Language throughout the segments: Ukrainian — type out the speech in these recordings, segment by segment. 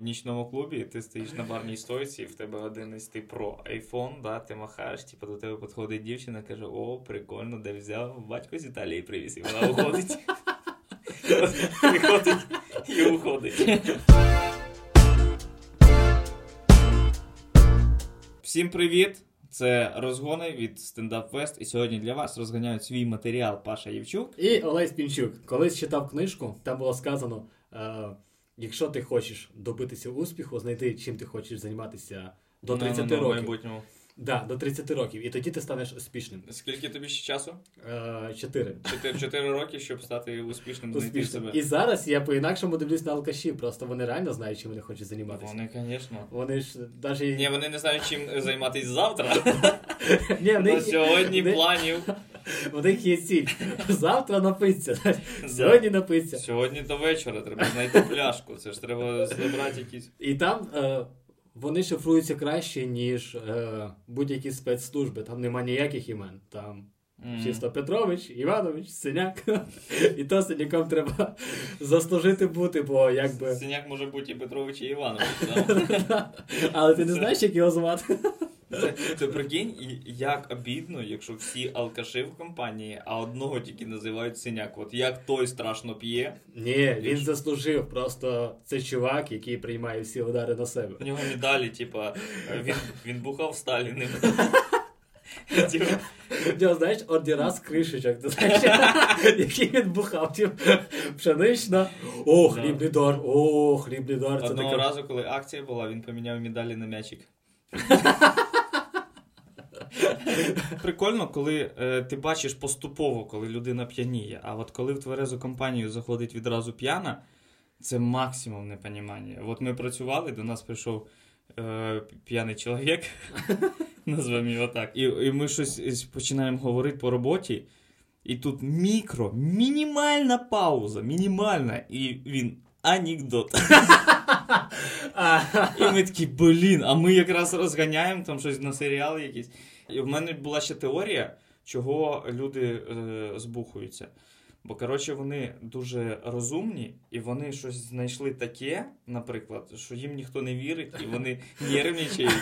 в нічному клубі, ти стоїш на барній стойці, і в тебе один із ти про айфон, да, ти махаєш, типу до тебе підходить дівчина, каже: О, прикольно, де взяв, батько з Італії привіз, і вона уходить. Приходить і уходить. Всім привіт! Це розгони від Stand Up Fest. І сьогодні для вас розганяють свій матеріал Паша Євчук. І Олесь Пінчук. Колись читав книжку, там було сказано: е, якщо ти хочеш добитися успіху, знайди чим ти хочеш займатися до 30 Ну, ну, ну, років. майбутньому. Да, до 30 років. І тоді ти станеш успішним. Скільки тобі ще часу? Е, Чотири. Чотири, роки, щоб стати успішним, знайти себе. І зараз я по-інакшому дивлюсь на алкашів, просто вони реально знають, чим вони хочуть займатися. Вони, звісно. Вони ж навіть... Ні, вони не знають, чим займатися завтра. Ні, в На сьогодні планів. в них є ціль. Завтра напиться. Сьогодні напиться. Сьогодні до вечора треба знайти пляшку. Це ж треба зібрати якісь. І там е, вони шифруються краще, ніж е, будь-які спецслужби. Там нема ніяких імен. Там М. чисто Петрович, Іванович, Синяк. І то синяком треба заслужити бути, бо якби. Синяк може бути і Петрович, і Іванович. Але ти не знаєш, як його звати? Це прикинь, і як обідно, якщо всі алкаши в компанії, а одного тільки називають синяк. От як той страшно п'є, Ні, він заслужив. Просто це чувак, який приймає всі удари на себе. у нього медалі, типа, він, він бухав Сталіним. В нього, знаєш, ордера з кришечок, ти знаєш, який він бухав. типу, Пшенична, о, хлібний дар, о, хлібний дар. Одного разу, коли акція була, він поміняв медалі на м'ячик. Прикольно, коли е, ти бачиш поступово, коли людина п'яніє. А от коли в тверезу компанію заходить відразу п'яна, це максимум непонімання. От ми працювали, до нас прийшов е, п'яний чоловік, назвемо його так. І, і ми щось починаємо говорити по роботі. І тут мікро, мінімальна пауза, мінімальна, і він анекдот. І ми такі, блін, а ми якраз розганяємо там щось на серіали якісь. І в мене була ще теорія, чого люди е, збухуються. Бо, коротше, вони дуже розумні, і вони щось знайшли таке, наприклад, що їм ніхто не вірить, і вони нервничають.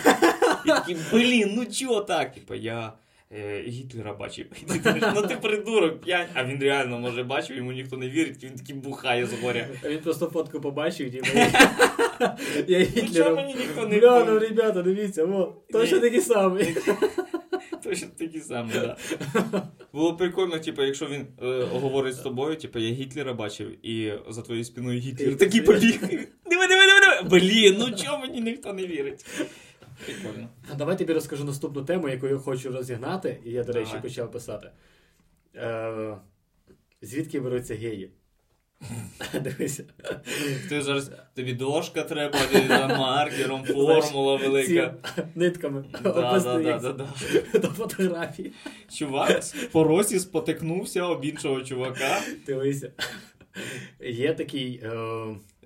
І такі, блін, ну чого так? Типа, я е, Гітлера бачив. І ти думаєш, ну ти придурок, п'янь. А він реально, може, бачив, йому ніхто не вірить, він такий бухає з горя. А Він просто фотку побачив, типу, я Ну чого мені ніхто не Бля, ну вірить? ребята, дивіться, о, точно такий самий. Точно такі самі, да. Було прикольно, типу, якщо він е, говорить з тобою, типу, я Гітлера бачив, і за твоєю спиною Гітлер такий побіг. Диви, диви, диви, диви. Блін, ну чого мені ніхто не вірить? Прикольно. Давай тобі розкажу наступну тему, яку я хочу розігнати, і я, до речі, Давай. почав писати. Е, звідки беруться геї? Дивися. Ти зараз тобі дошка треба, за маркером, формула велика. Нитками до фотографії. Чувак по росі спотикнувся об іншого чувака. Дивися. Є такий. Е,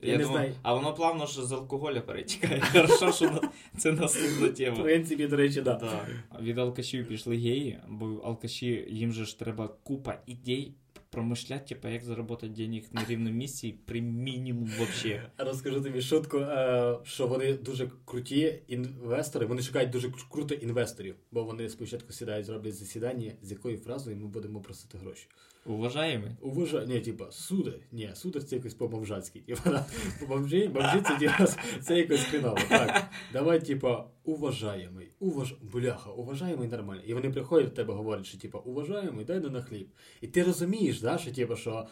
я, Я, не думаю, знаю. а воно плавно ж з алкоголя перетікає. Хорошо, що це наступна В принципі, до речі, да. Да. Від алкашів пішли геї, бо алкаші їм же ж треба купа ідей промишляти, типа як заробити денег на рівному місці при мінімум вообще. Розкажу тобі шутку, е, що вони дуже круті інвестори. Вони шукають дуже круто інвесторів, бо вони спочатку сідають, зроблять засідання, з якою фразою ми будемо просити гроші. Уважаємо. Уважай, ні, типа, сударь, ні, сударь це якось по-бомжацьки. Типа, бомжі, бомжі це, це якось хреново. Так, давай, типа, уважаємий, уваж... бляха, уважаємий нормально. І вони приходять до тебе, говорять, що типа, уважаємий, дай нам на хліб. І ти розумієш, да, що типа, що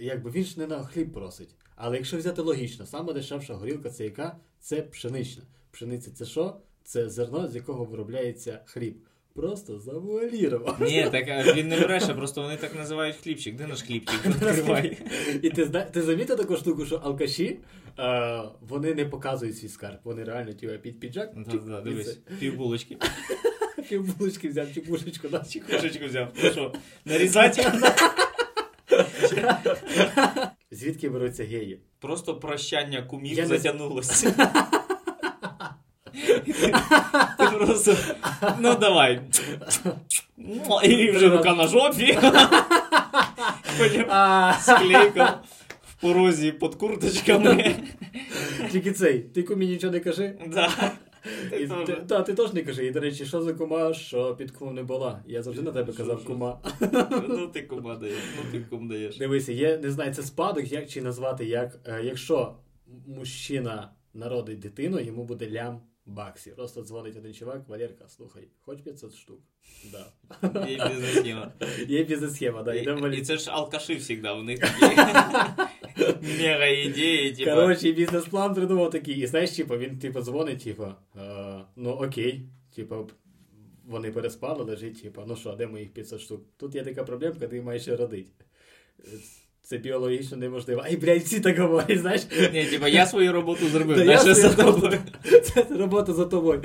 якби він ж не на хліб просить. Але якщо взяти логічно, сама дешевша горілка це яка? Це пшенична. Пшениця це що? Це зерно, з якого виробляється хліб. Просто завуалірував. Ні, так він не бреше, просто вони так називають хлібчик. Де наш хлібчик? Відкривай. І ти ти замітив таку штуку, що алкаші е, вони не показують свій скарб. Вони реально тіва під піджак, Да, да, дивись, пів булочки. пів булочки взяв, чи булочку, да? Чи кошечку взяв. Ну що, нарізати? Звідки беруться геї? Просто прощання кумів Я не- затягнулося. Ти просто, ну давай. І вже рука на жопі. Потім А, склейкав в порозі під курточками. Тільки цей, ти кумі нічого не кажи. Да. І, теж. ти, та, ти теж не кажи. І, до речі, що за кума, що під кумом не була. Я завжди на тебе казав кума. Ну ти кума даєш, ну ти кум даєш. Дивися, є, не знаю, це спадок, як чи назвати, як, е, якщо мужчина народить дитину, йому буде лям баксів. Просто дзвонить один чувак, Валерка, слухай, хоч 500 штук. Да. Є бізнес-схема. Є бізнес-схема, да, І, і це ж алкаши завжди, у них такі мега ідеї, типа. Коротше, бізнес-план придумав такий. І знаєш, типу, він типу, дзвонить, типу, е, ну окей, типу, вони переспали, лежить, типу, ну що, де моїх 500 штук? Тут є така проблемка, ти маєш ще родити. Це біологічно неможливо. Ай, блядь, всі так говорять, знаєш? Ні, типа я свою роботу зробив, Та я свою тобою. Це робота за тобою.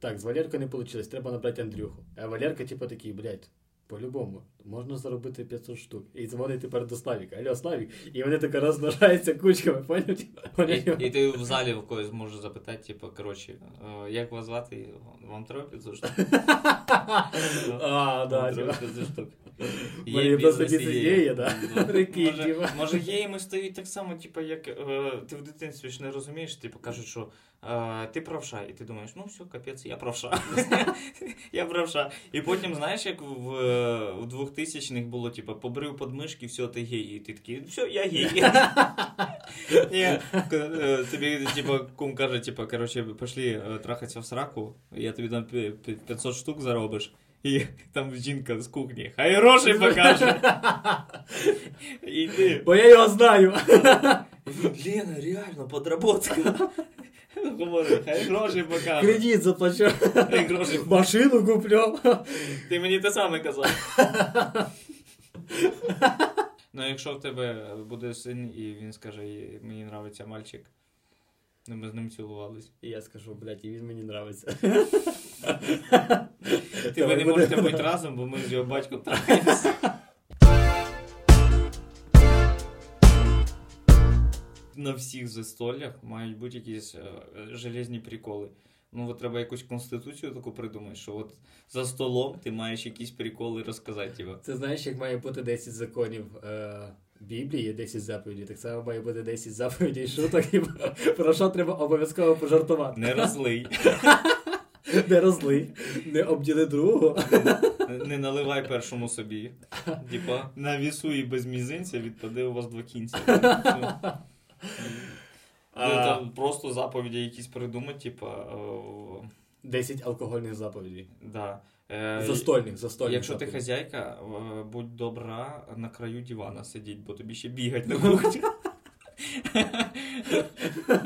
Так, з Валеркою не вийшло, треба набрати Андрюху. А Валерка, типу, такий, блядь, по-любому, можна заробити 500 штук. І дзвонить тепер до Славіка. Алло, Славік. І вони таке розмножаються кучками, поняв? І, і ти в залі в когось можеш запитати, типу, коротше, е, як вас звати? Вам треба 500 штук? А, да, Вам треба 500 штук. Мене бізнес-ідея. бізнес-ідея, да. Прикинь, може- типа. Може, геями стоїть так само, типу, як е, ти в дитинстві ж не розумієш, типу кажуть, що е, ти правша, і ти думаєш, ну все, капець, я правша. я правша. І потім, знаєш, як в, е, в 2000-х було, типу, побрив подмишки, все, ти гей. І ти такий, все, я гей. Ні, е, тобі, типу, кум каже, типу, коротше, пошли е, трахатися в сраку, я тобі дам пі- пі- 500 штук заробиш. І там жінка з кухні, хай гроші покаже. І ти. Бо я його знаю. Лена, реально, подработка. Говорю, хай гроші покаже. Кредит заплачу. Хай гроші. Машину куплю. Ти мені те саме казав. Ну, якщо в тебе буде син, і він скаже, мені нравиться мальчик, ну ми з ним цілувались. І я скажу, блядь, і він мені нравиться. Ти ви не можете бути разом, бо ми з його батьком трахаємося. На всіх застоллях мають бути якісь е, железні приколи. Ну, от треба якусь конституцію таку придумати, що от за столом ти маєш якісь приколи розказати. Типа. Це знаєш, як має бути 10 законів е, Біблії, 10 заповідей, так само має бути 10 заповідей шуток, і про що треба обов'язково пожартувати. Не розлий, Не розли, не обділи другого. не наливай першому собі. Типа, на вісу і без мізинця відпаде у вас два кінця. А- Ну, Там просто заповіді якісь придумати, типа. о, 10 алкогольних заповідей. да. Е, Застольних, застольних. Якщо ти хазяйка, е, будь добра на краю дивана сидіть, бо тобі ще бігать на кухні.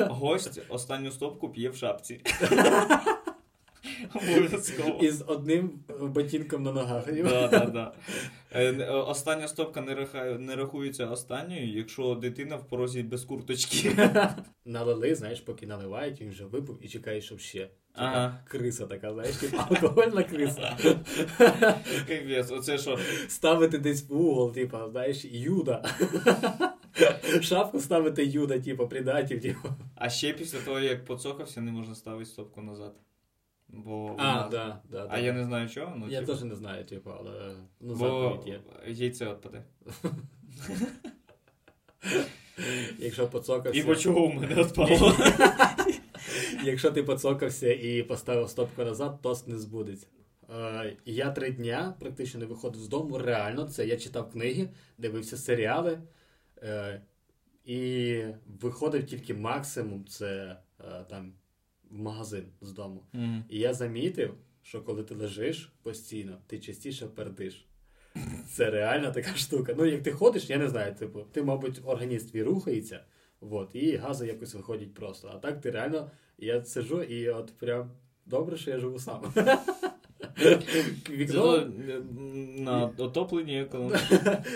Гость останню стопку п'є в шапці. Обов'язково. І з одним ботинком на ногах. Да, да, да. Е, е, Остання стопка не, рахає- не рахується останньою, якщо дитина в порозі без курточки. Налили, знаєш, поки наливають, він вже випив і чекає, щоб ще. Типа Ага. Криса така, знаєш, типа алкогольна криса. Капець, оце що? Ставити десь в угол, типа, знаєш, юда. Шапку ставити юда, типа, предатель, типа. А ще після того, як поцокався, не можна ставити стопку назад. Бо А, вона- да, да, а да. я не знаю чого. Ну, Я типу, теж не знаю, типу, але ну, бо є. яйце відпаде. Якщо поцокався, І бо чого в мене відпало? якщо ти поцокався і поставив стопку назад, тост не збудеться. Е, я три дня практично не виходив з дому. Реально, це я читав книги, дивився серіали. Е, і виходив тільки максимум це е, там в магазин з дому. Мгм. І я замітив, що коли ти лежиш постійно, ти частіше пердиш. Це реальна така штука. Ну, як ти ходиш, я не знаю, типу, ти, мабуть, організм твій рухається, от, і гази якось виходять просто. А так ти реально, я сиджу і от прям добре, що я живу сам. Вікно, На отопленні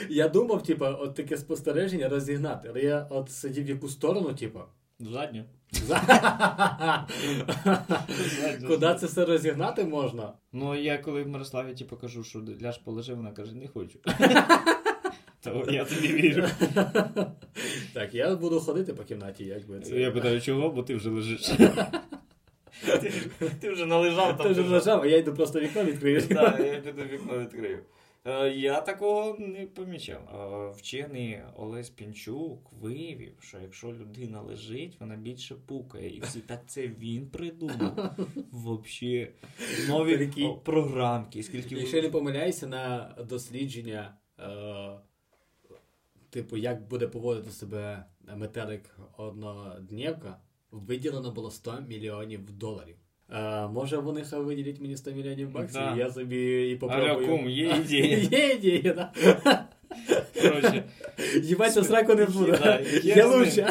я думав, типу, от таке спостереження розігнати, але я от сидів в яку сторону, типу. В задню. Куди це все розігнати можна? Ну, я коли в Мирославі типу, кажу, що ляж положи, вона каже, не хочу. То я тобі вірю. Так, я буду ходити по кімнаті, якби це. Я питаю, чого, бо ти вже лежиш. Ти, вже належав Ти вже лежав, а я йду просто вікно відкрию. Так, я піду вікно відкрию. Е, Я такого не помічав. Е, Вчений Олесь Пінчук виявив, що якщо людина лежить, вона більше пукає. І всі так це він придумав. Взагалі. Нові о, програмки. Скільки Якщо не помиляюся на дослідження, е, типу, як буде поводити себе метелик однодневка, виділено було 100 мільйонів доларів. Е, може вони хай виділять мені 100 мільйонів баксів, Да. і я собі і попробую. Але кум, є ідея. Є ідея, да. Коротше, Їбать, сраку не буде. Да, я лучше.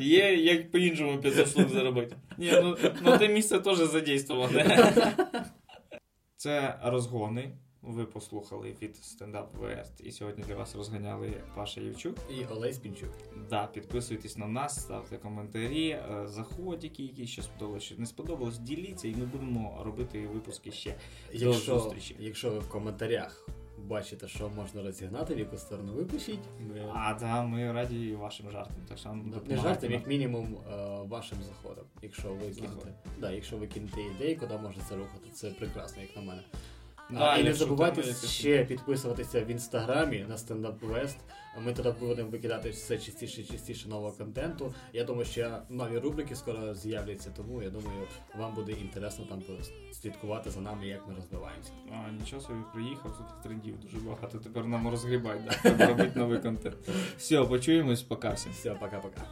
Є як по-іншому 500 штук заробити. Ні, ну, ну те місце теж задействоване. Це розгони. Ви послухали від Up West. І сьогодні для вас розганяли Паша Євчук. І Олесь Пінчук. Да, підписуйтесь на нас, ставте коментарі, е, заходь, які, що сподобалось, що не сподобалось, діліться, і ми будемо робити випуски ще. До зустрічі. якщо ви в коментарях бачите, що можна розігнати, в яку сторону ви пишіть. Ми... А да, ми раді вашим жартам. Так що Не допомагайте жартом, нам. як мінімум, е, вашим заходом. Якщо ви Заходом. кинете, да, якщо ви кинете ідеї, куди можна це рухати, це прекрасно, як на мене. Да, а, і не забувайте ще підписуватися в інстаграмі на Up West. Ми туди будемо викидати все частіше і частіше нового контенту. Я думаю, що нові рубрики скоро з'являться, тому я думаю, вам буде інтересно там слідкувати за нами, як ми розвиваємося. А, нічого собі приїхав, тут трендів дуже багато. Тепер нам розгрібать, да, треба робити новий контент. Все, почуємось, пока всім. Все, пока-пока.